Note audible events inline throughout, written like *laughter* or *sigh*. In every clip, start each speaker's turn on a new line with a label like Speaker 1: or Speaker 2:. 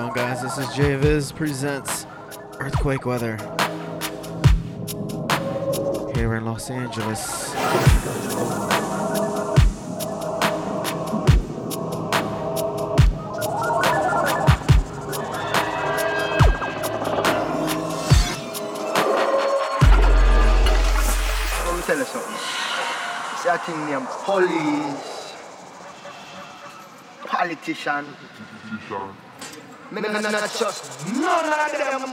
Speaker 1: going, guys? This is JViz Presents Earthquake Weather here in Los Angeles.
Speaker 2: Something them police, politician. Not, not, not just none of them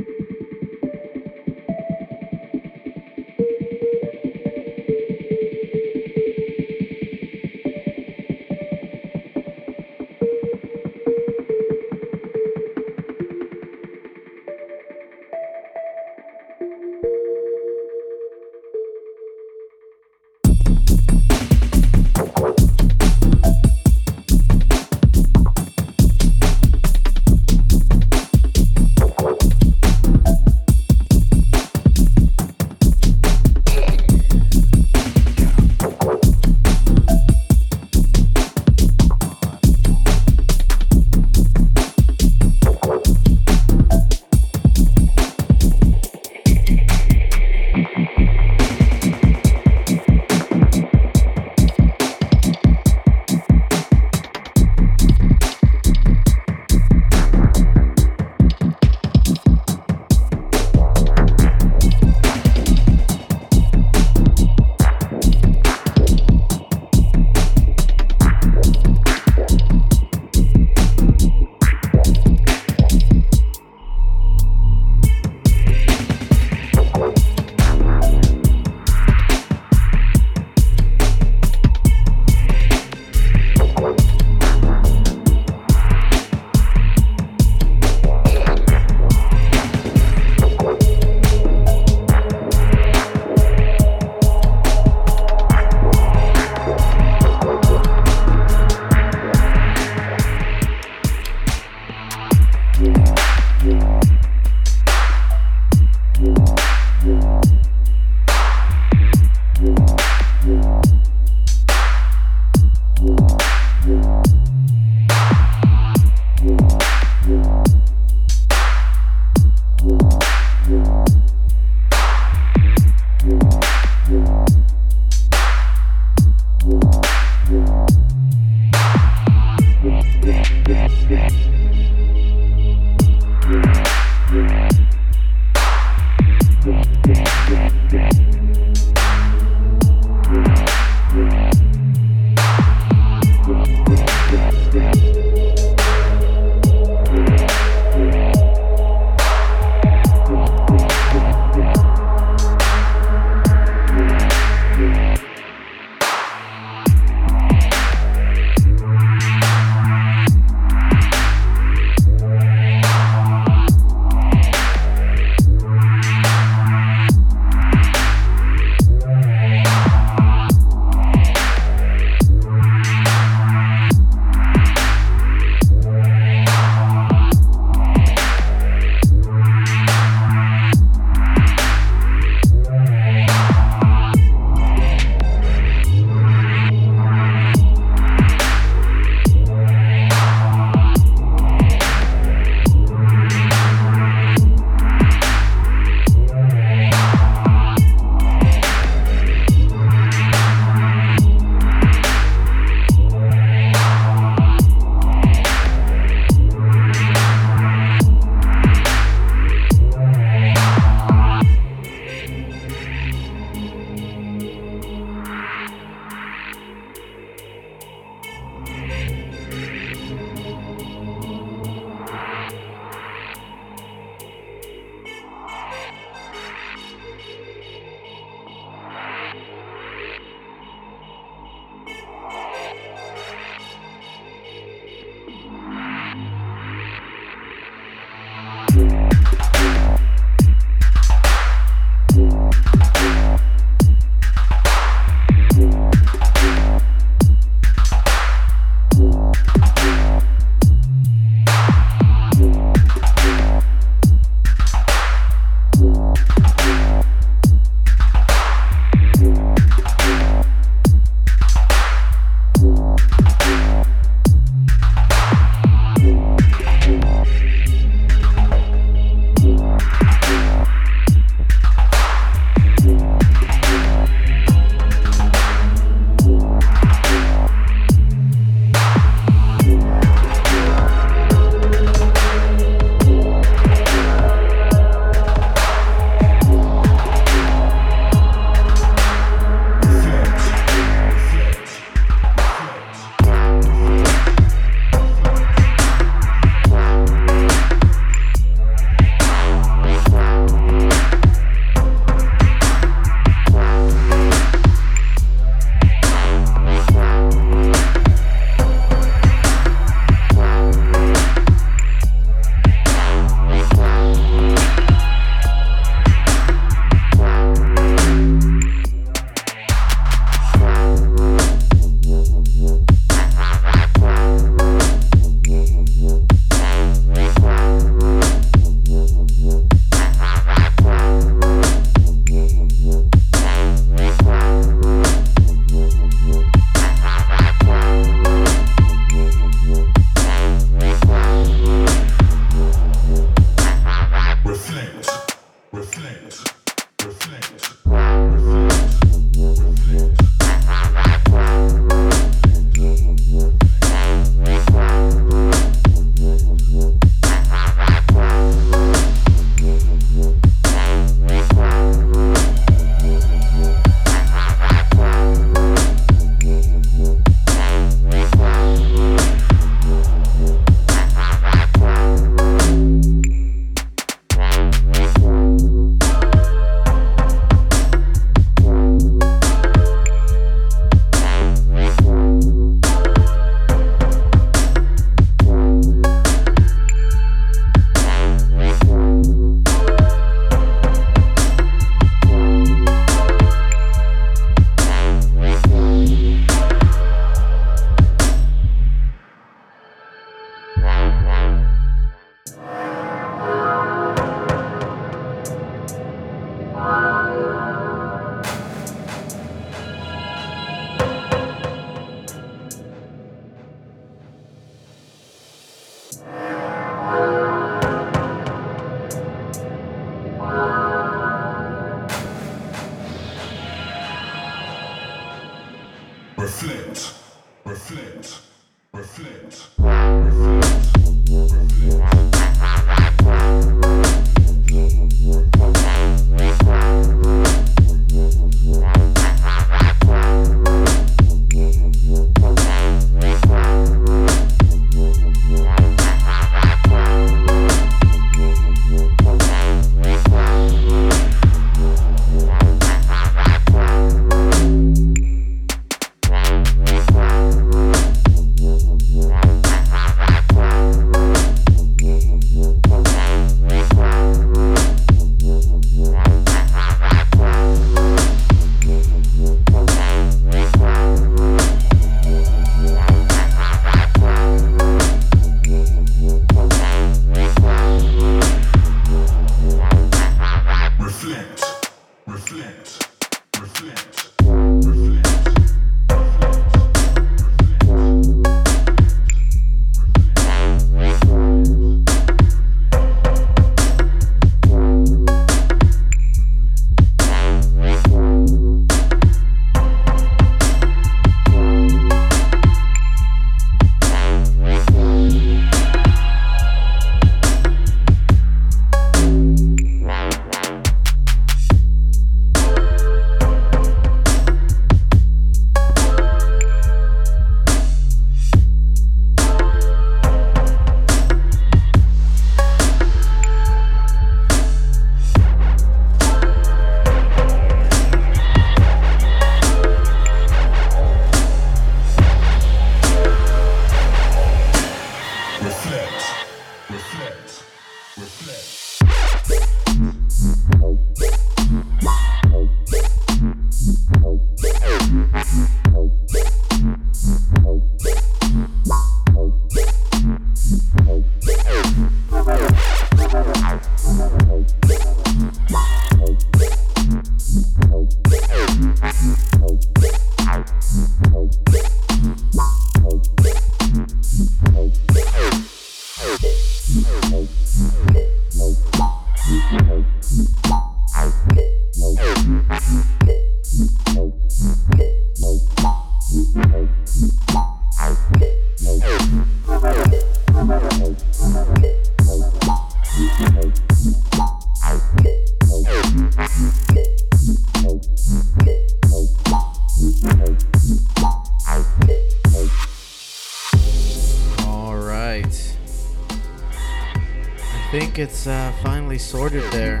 Speaker 1: sorted there.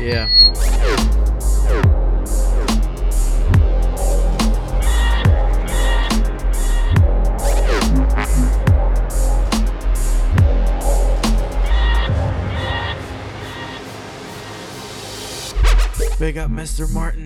Speaker 1: Yeah. Big up Mr. Martin.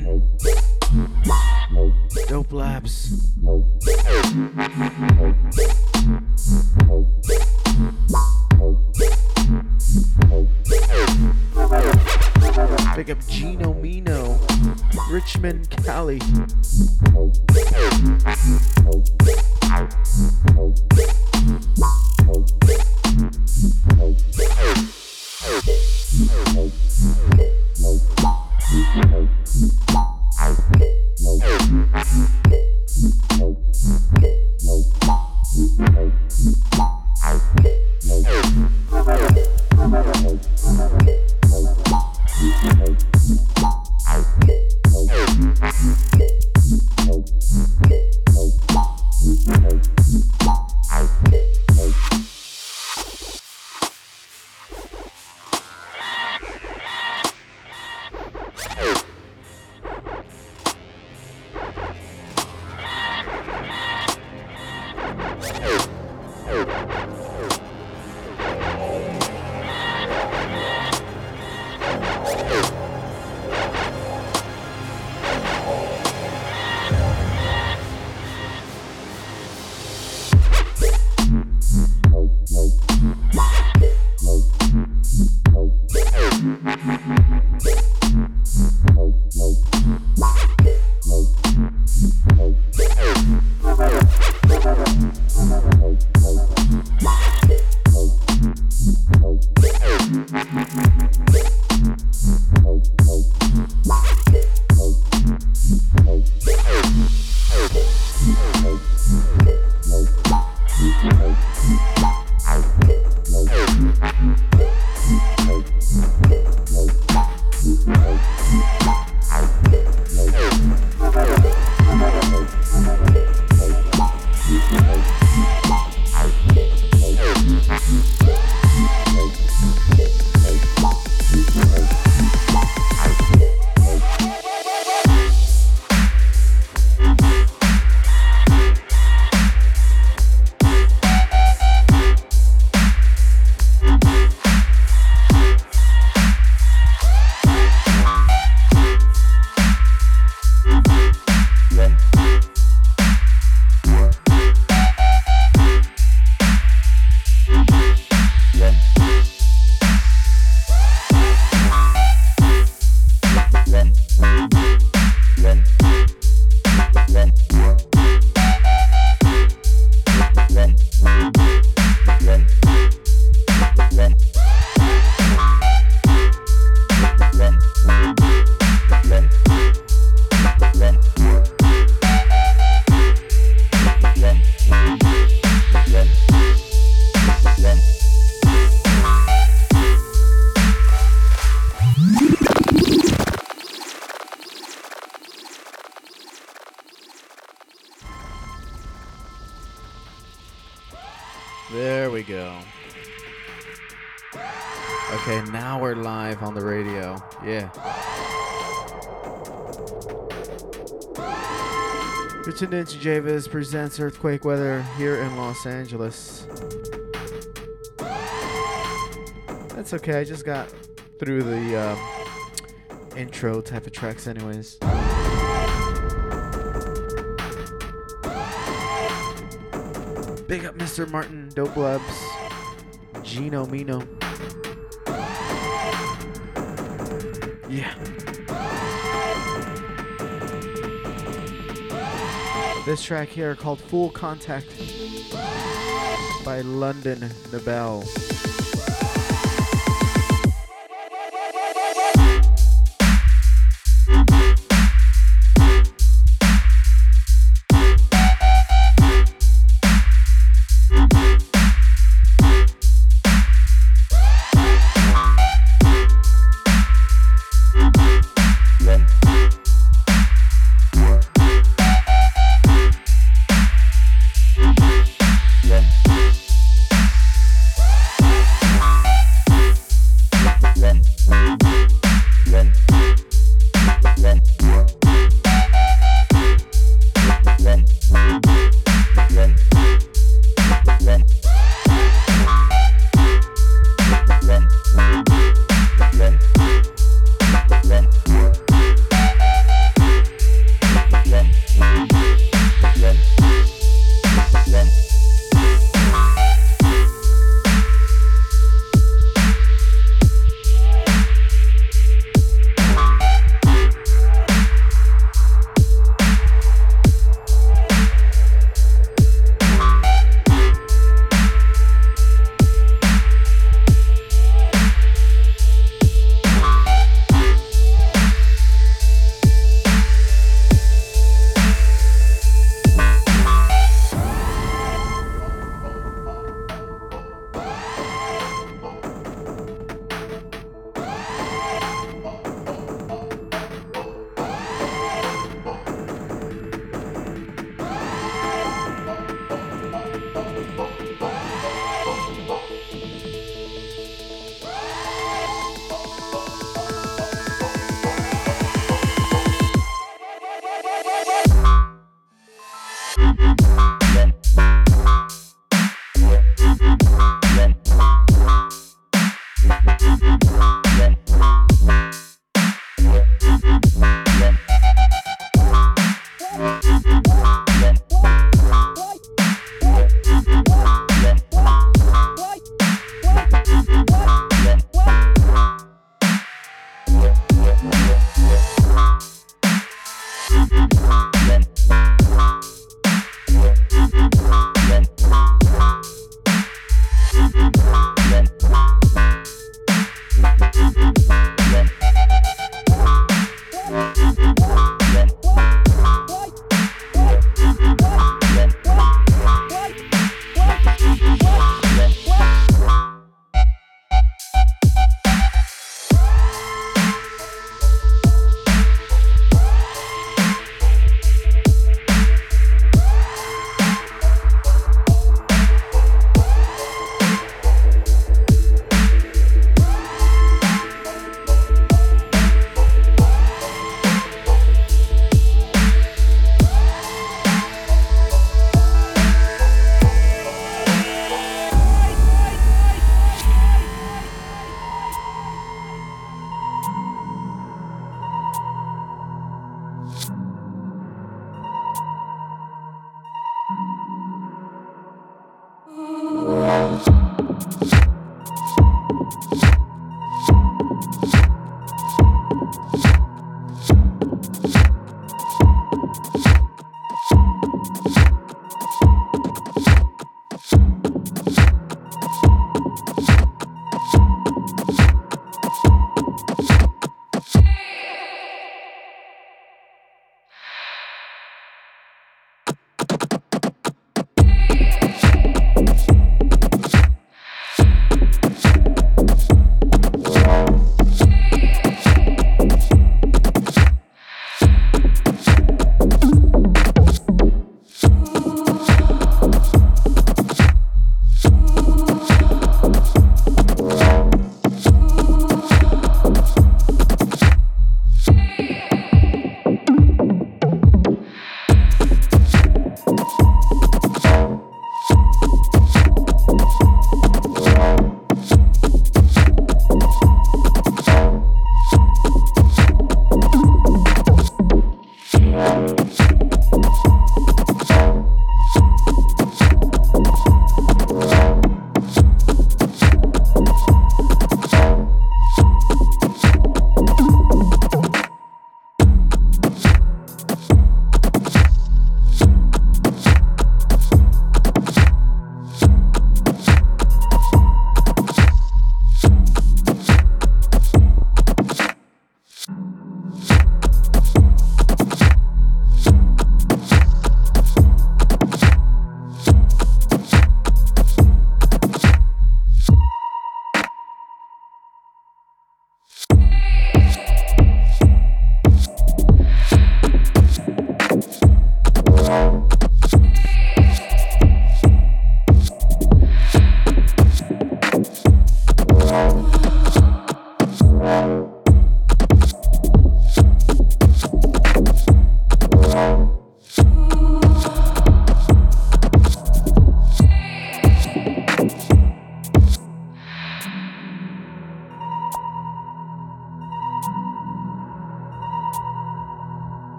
Speaker 1: Into JViz presents Earthquake Weather here in Los Angeles. That's okay, I just got through the uh, intro type of tracks, anyways. Big up Mr. Martin Dope Labs, Gino Mino. This track here called Full Contact by London Nobel.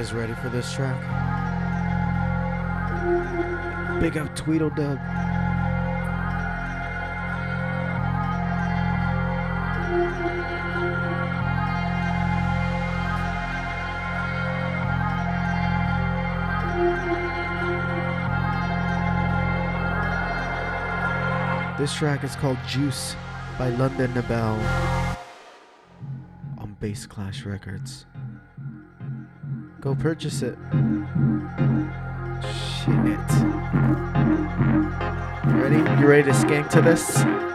Speaker 1: Guys ready for this track? Big up Tweedledub. This track is called Juice by London Nabel on Bass Clash Records. Go purchase it. Shit. You ready? You ready to skank to this?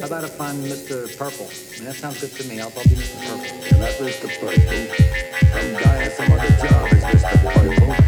Speaker 3: How about find Mr. Purple? I mean, that sounds good to me. I'll Mr. Purple.
Speaker 4: Mr. Purple. I'm dying some other job as Mr. Purple.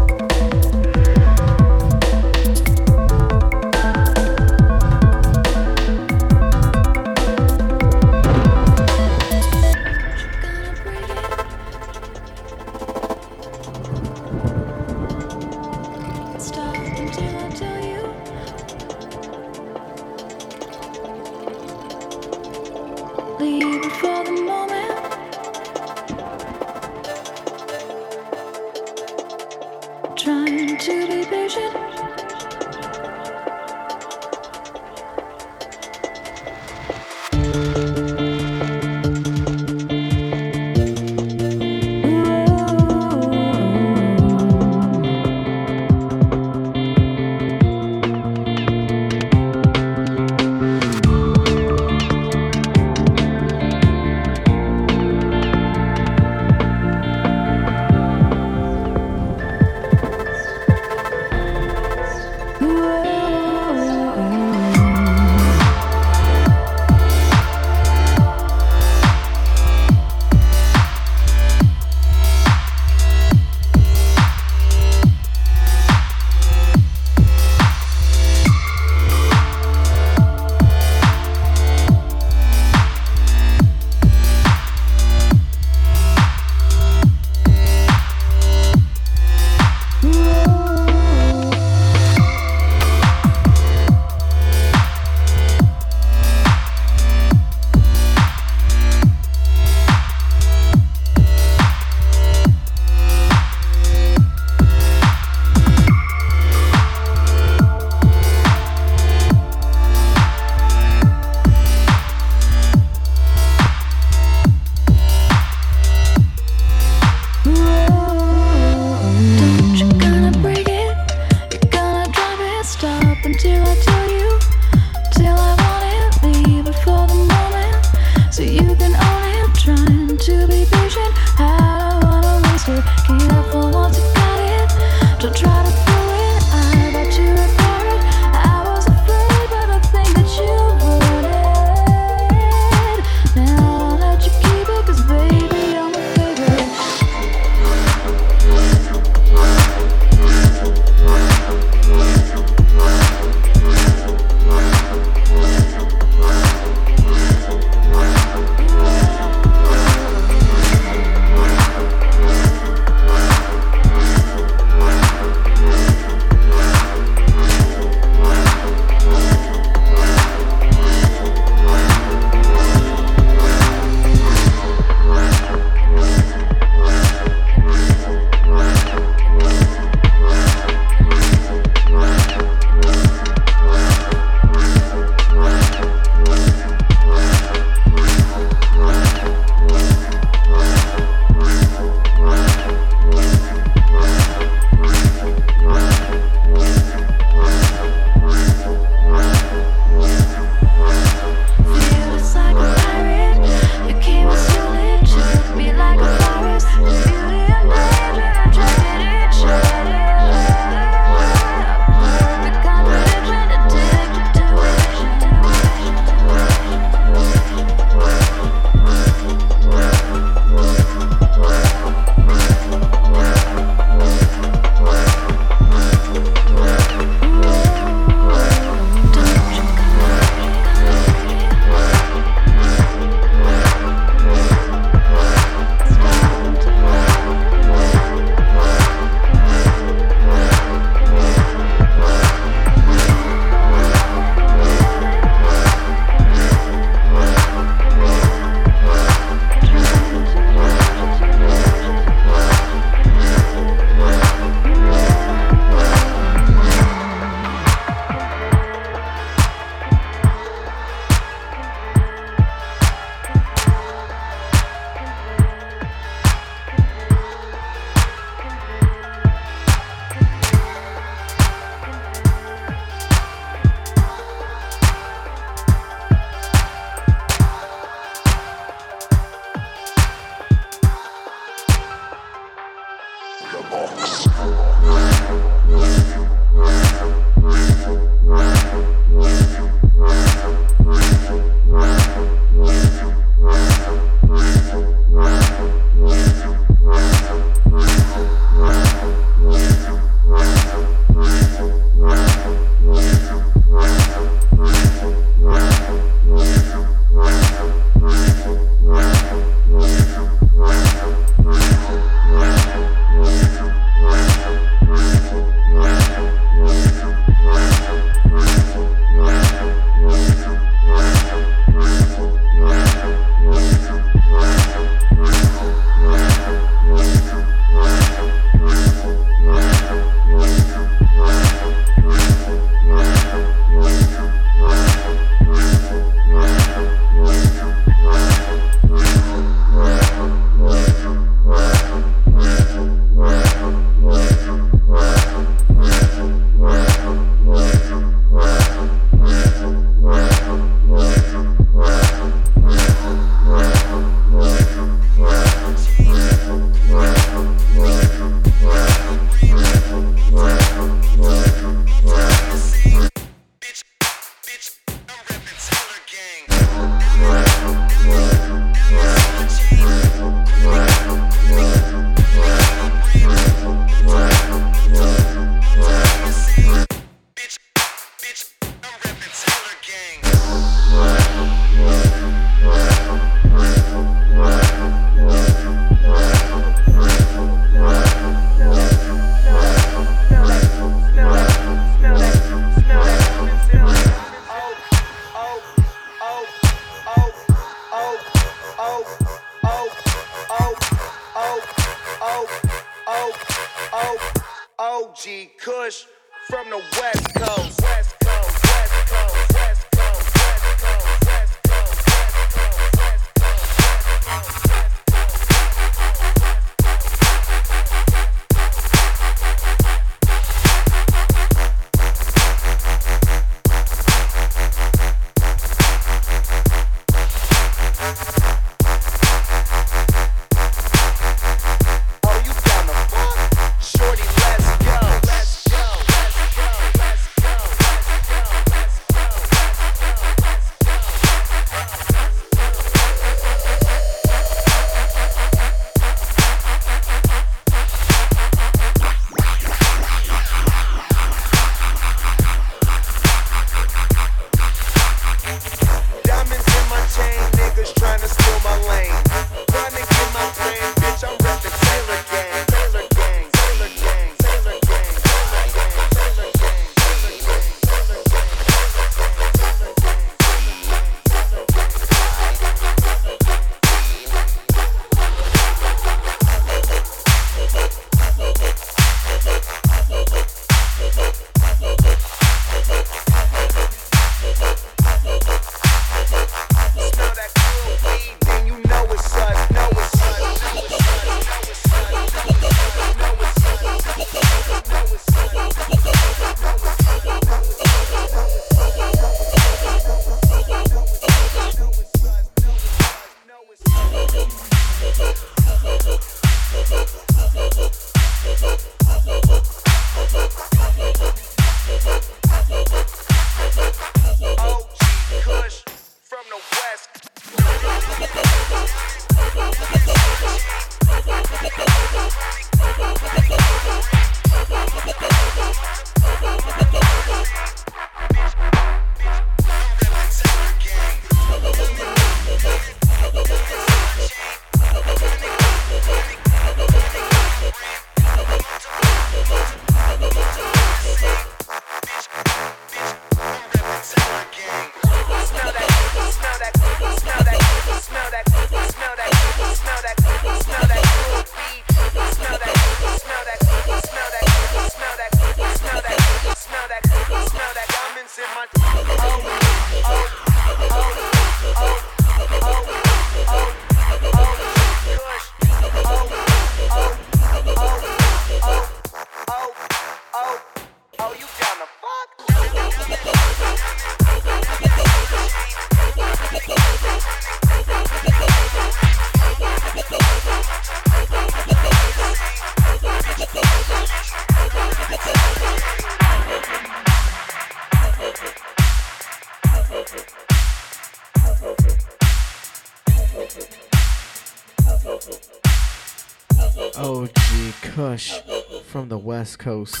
Speaker 2: the West Coast.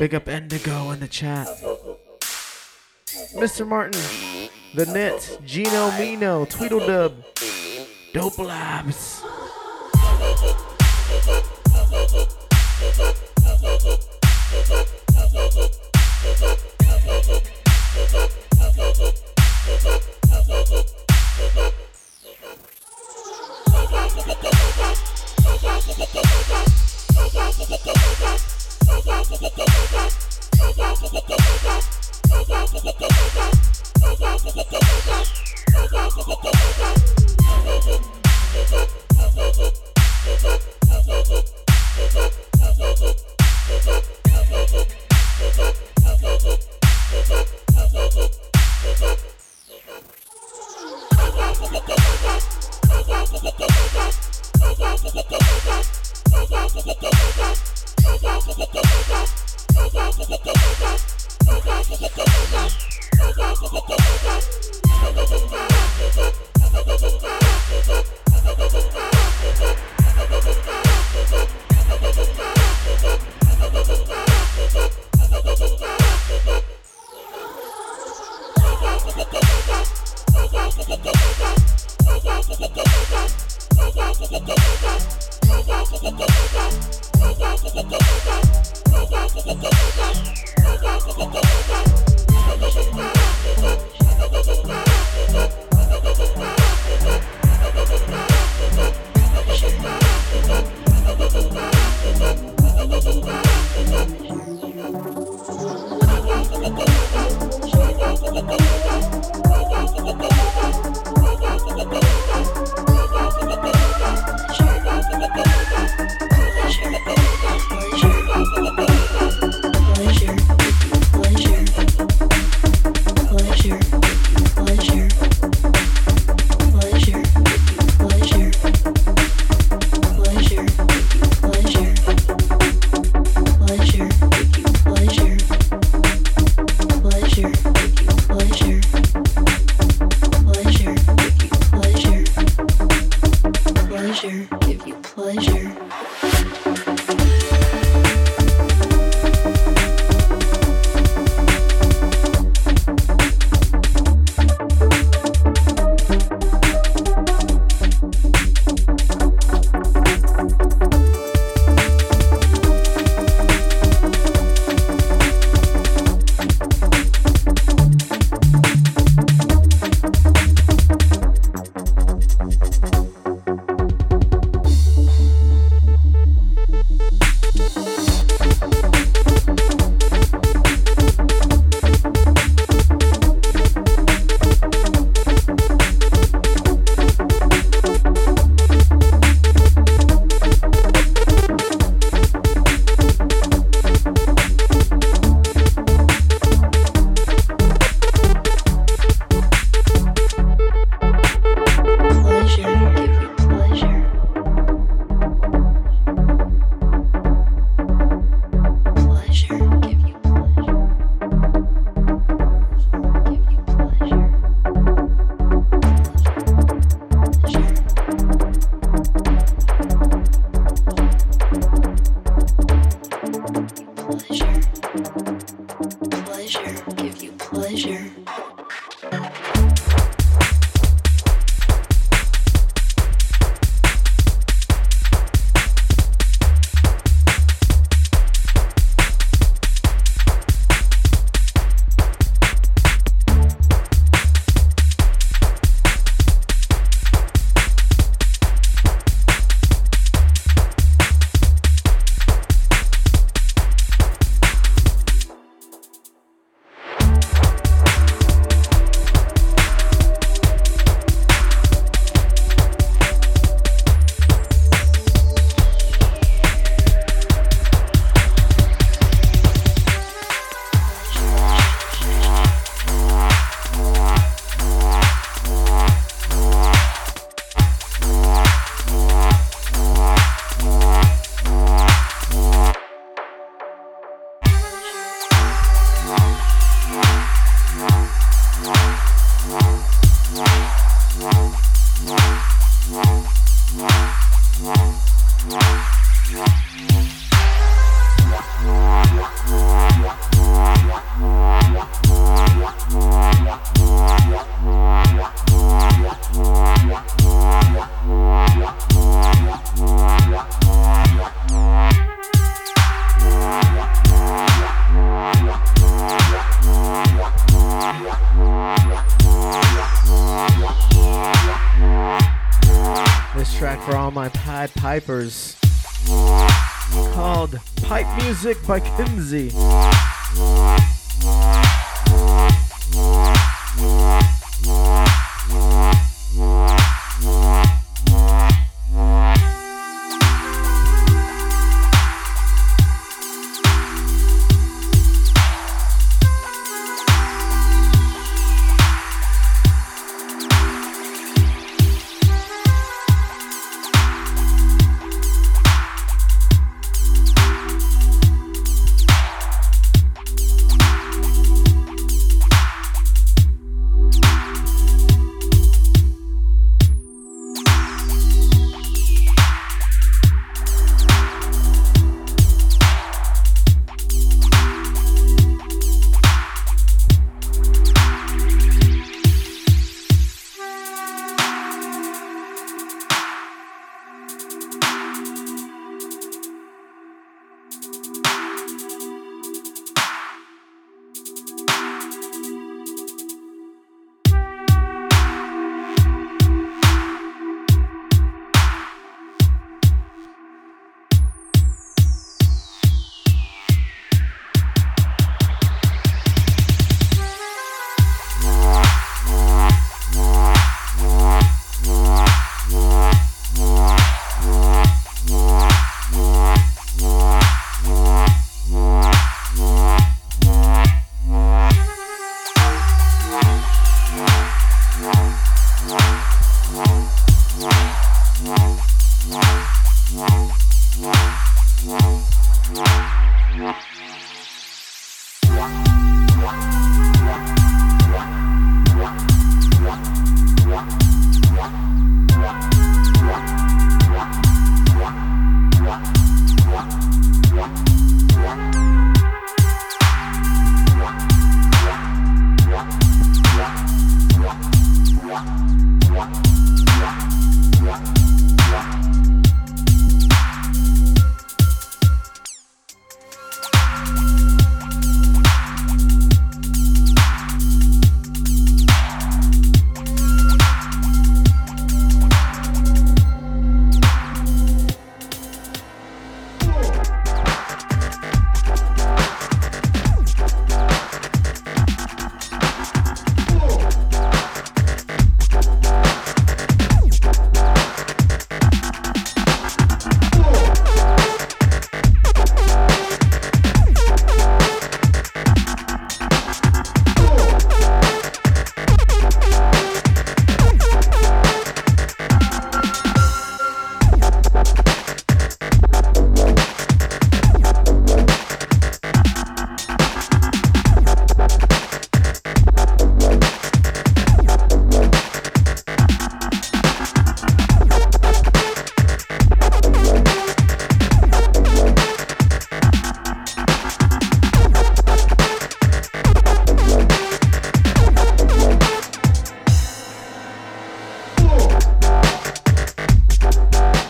Speaker 1: Big up Indigo in the chat. Mr. Martin, The Knit, Gino Mino, Tweedledub, Dope Labs. Pipers called Pipe Music by Kinsey.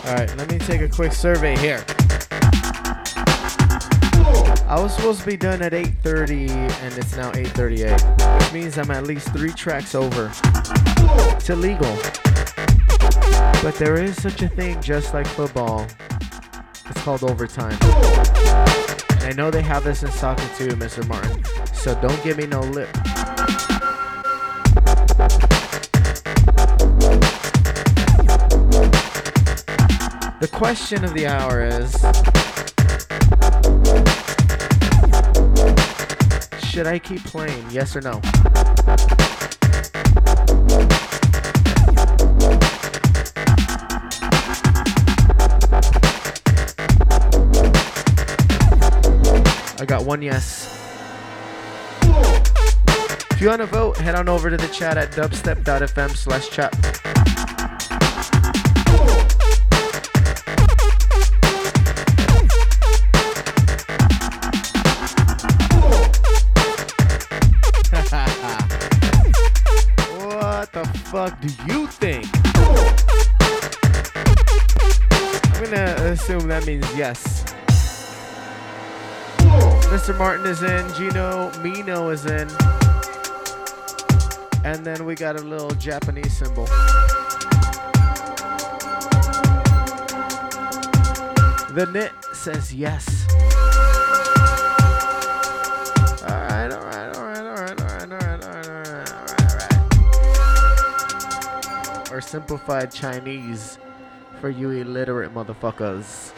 Speaker 1: All right, let me take a quick survey here. I was supposed to be done at 8:30 and it's now 8:38, which means I'm at least 3 tracks over It's illegal. But there is such a thing just like football. It's called overtime. And I know they have this in soccer too, Mr. Martin. So don't give me no lip. The question of the hour is Should I keep playing? Yes or no? I got one yes. If you want to vote, head on over to the chat at dubstep.fm slash chat. Do you think? I'm gonna assume that means yes. Mr. Martin is in, Gino Mino is in. And then we got a little Japanese symbol.
Speaker 5: The knit says yes. Or simplified Chinese for you illiterate motherfuckers.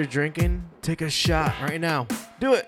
Speaker 6: You're
Speaker 1: drinking, take a shot right now. Do it.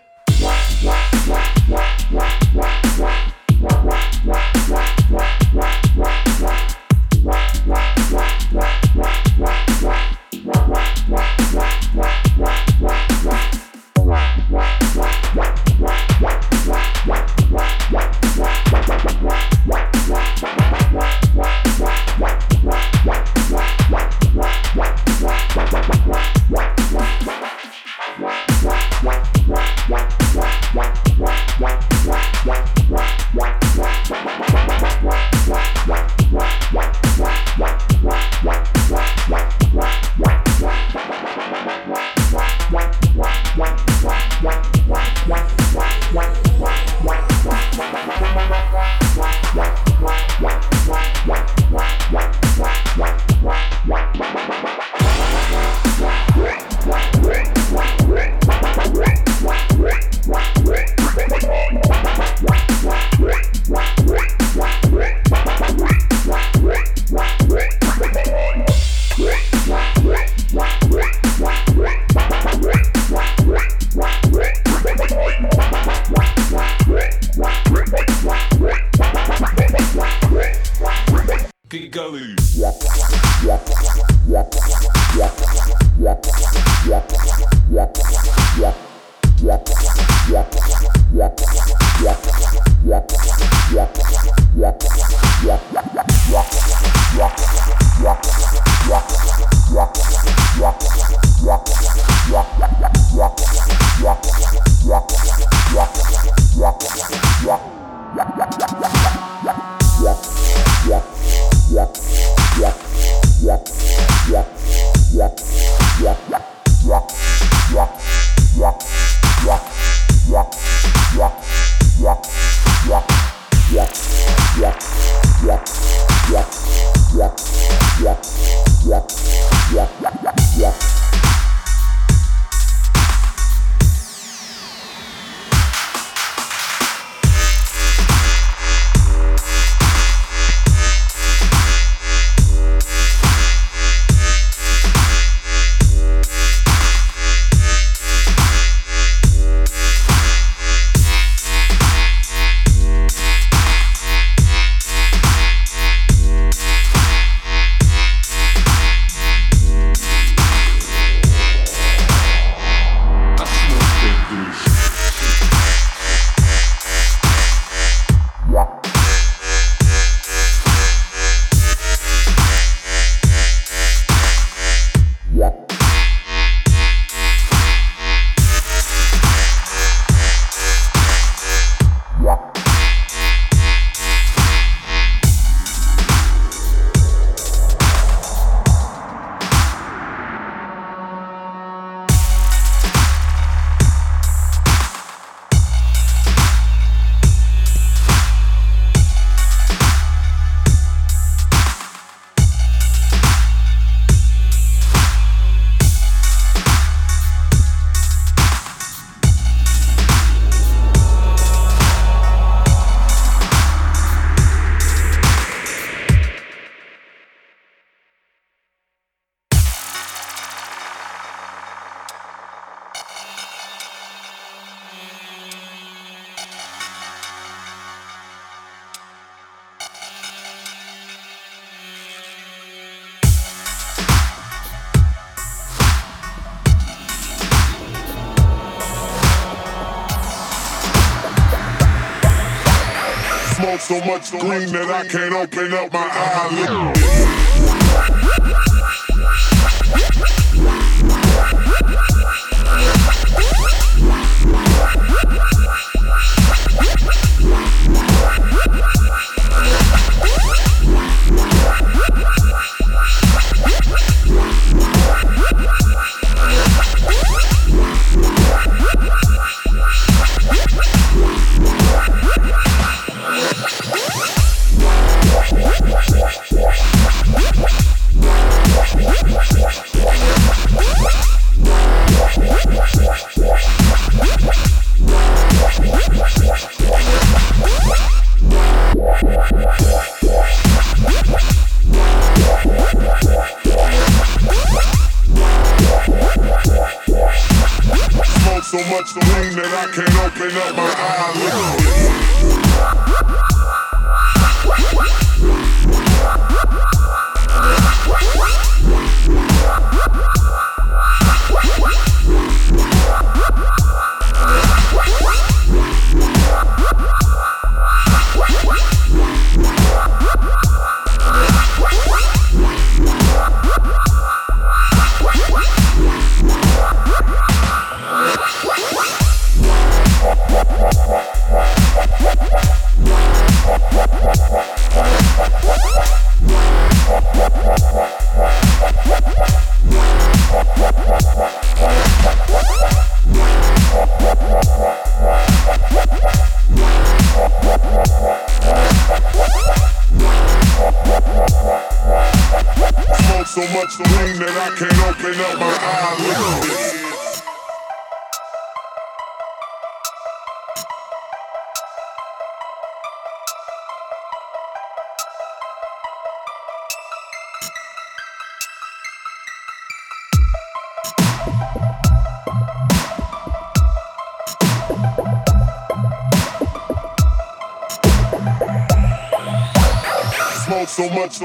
Speaker 7: So much green that I can't open up my eyelids.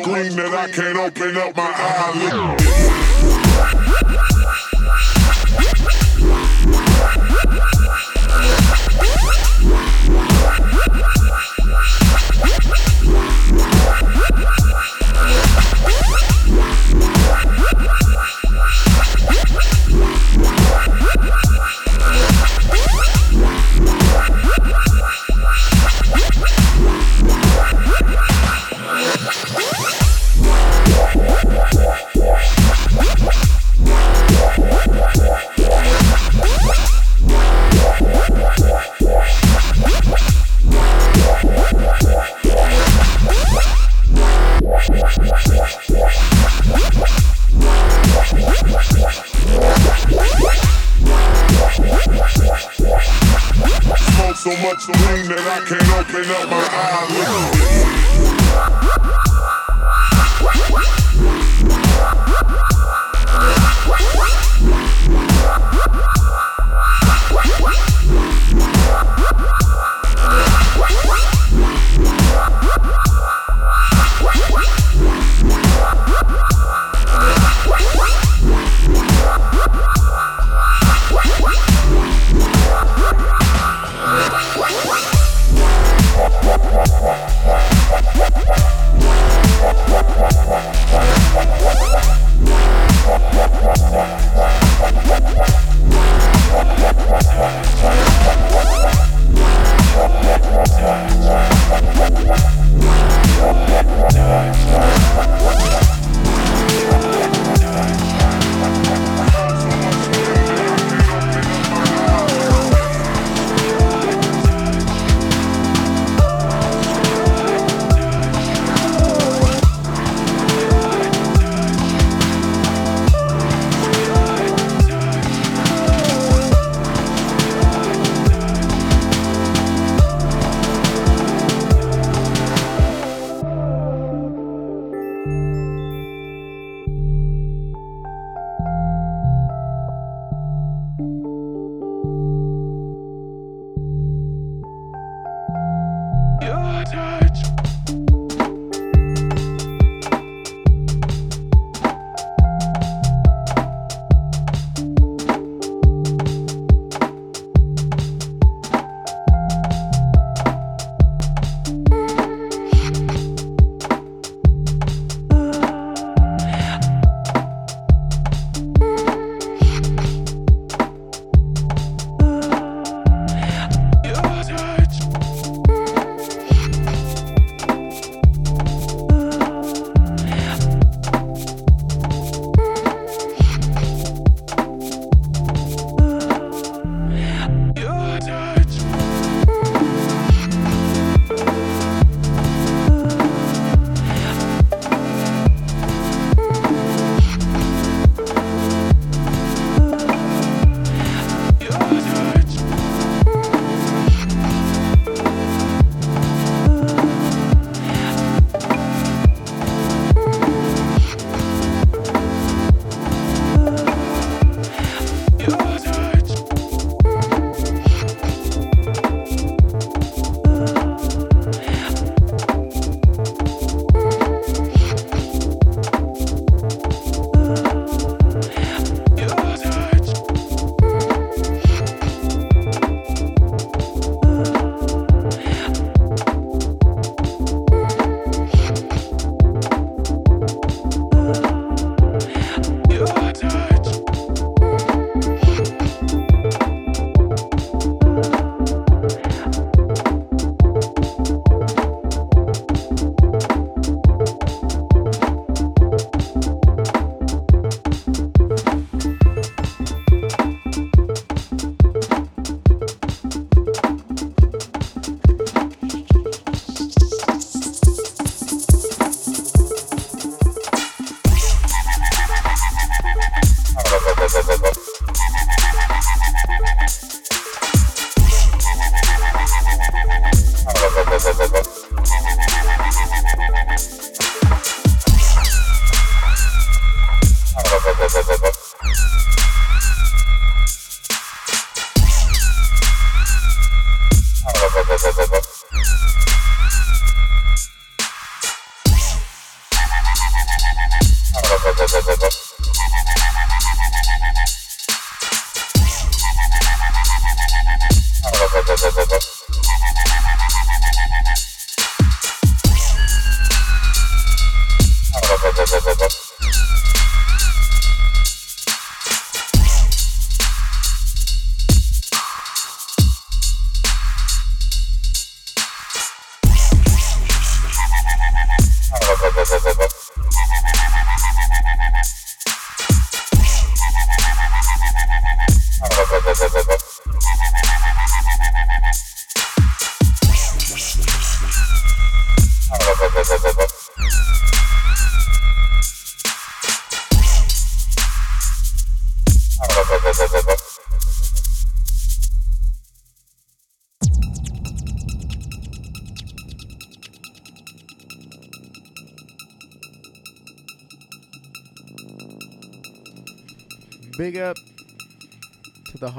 Speaker 7: Green that I can't open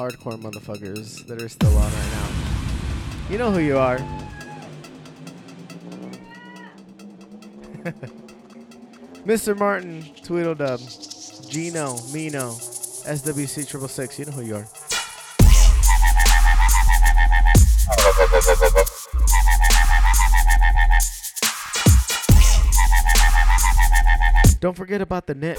Speaker 1: hardcore motherfuckers that are still on right now. You know who you are. *laughs* Mr. Martin, Tweedledub, Gino, Mino, SWC Triple Six. You know who you are. Don't forget about the
Speaker 8: net.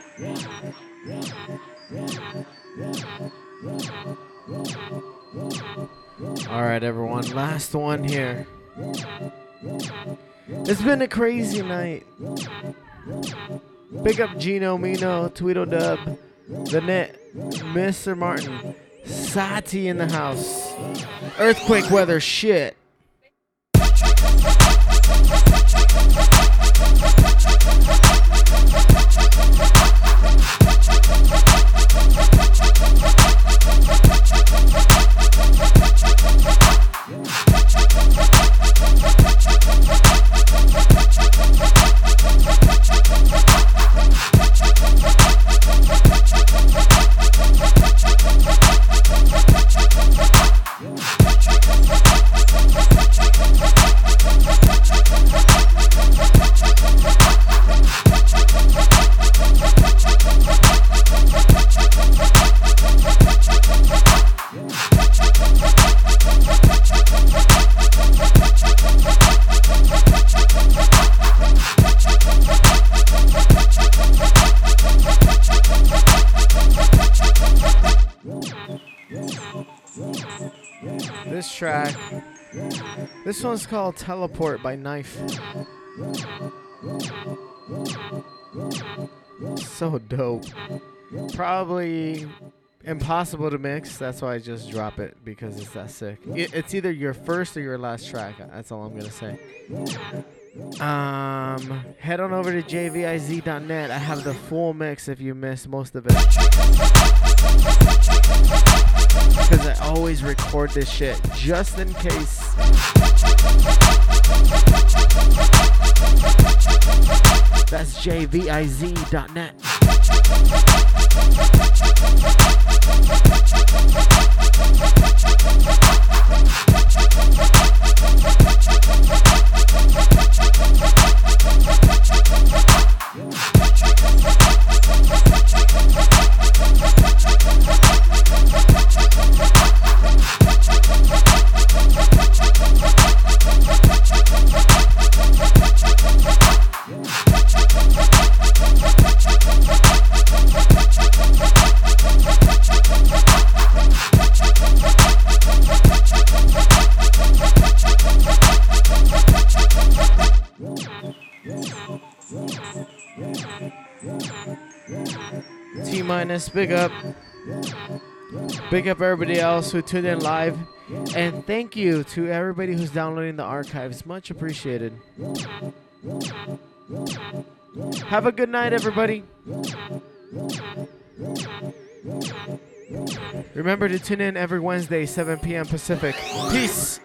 Speaker 1: All right, everyone. Last one here. It's been a crazy night. Big up Gino Mino, Tweedledub, the Net, Mr. Martin, Sati in the house. Earthquake weather shit. This one's called Teleport by Knife. So dope. Probably impossible to mix. That's why I just drop it because it's that sick. It's either your first or your last track. That's all I'm gonna say. Um, head on over to jviz.net. I have the full mix if you missed most of it. Because I always record this shit just in case. That's jviz.net. Minus, big up. Big up everybody else who tuned in live. And thank you to everybody who's downloading the archives. Much appreciated. Have a good night, everybody. Remember to tune in every Wednesday, 7 p.m. Pacific. Peace.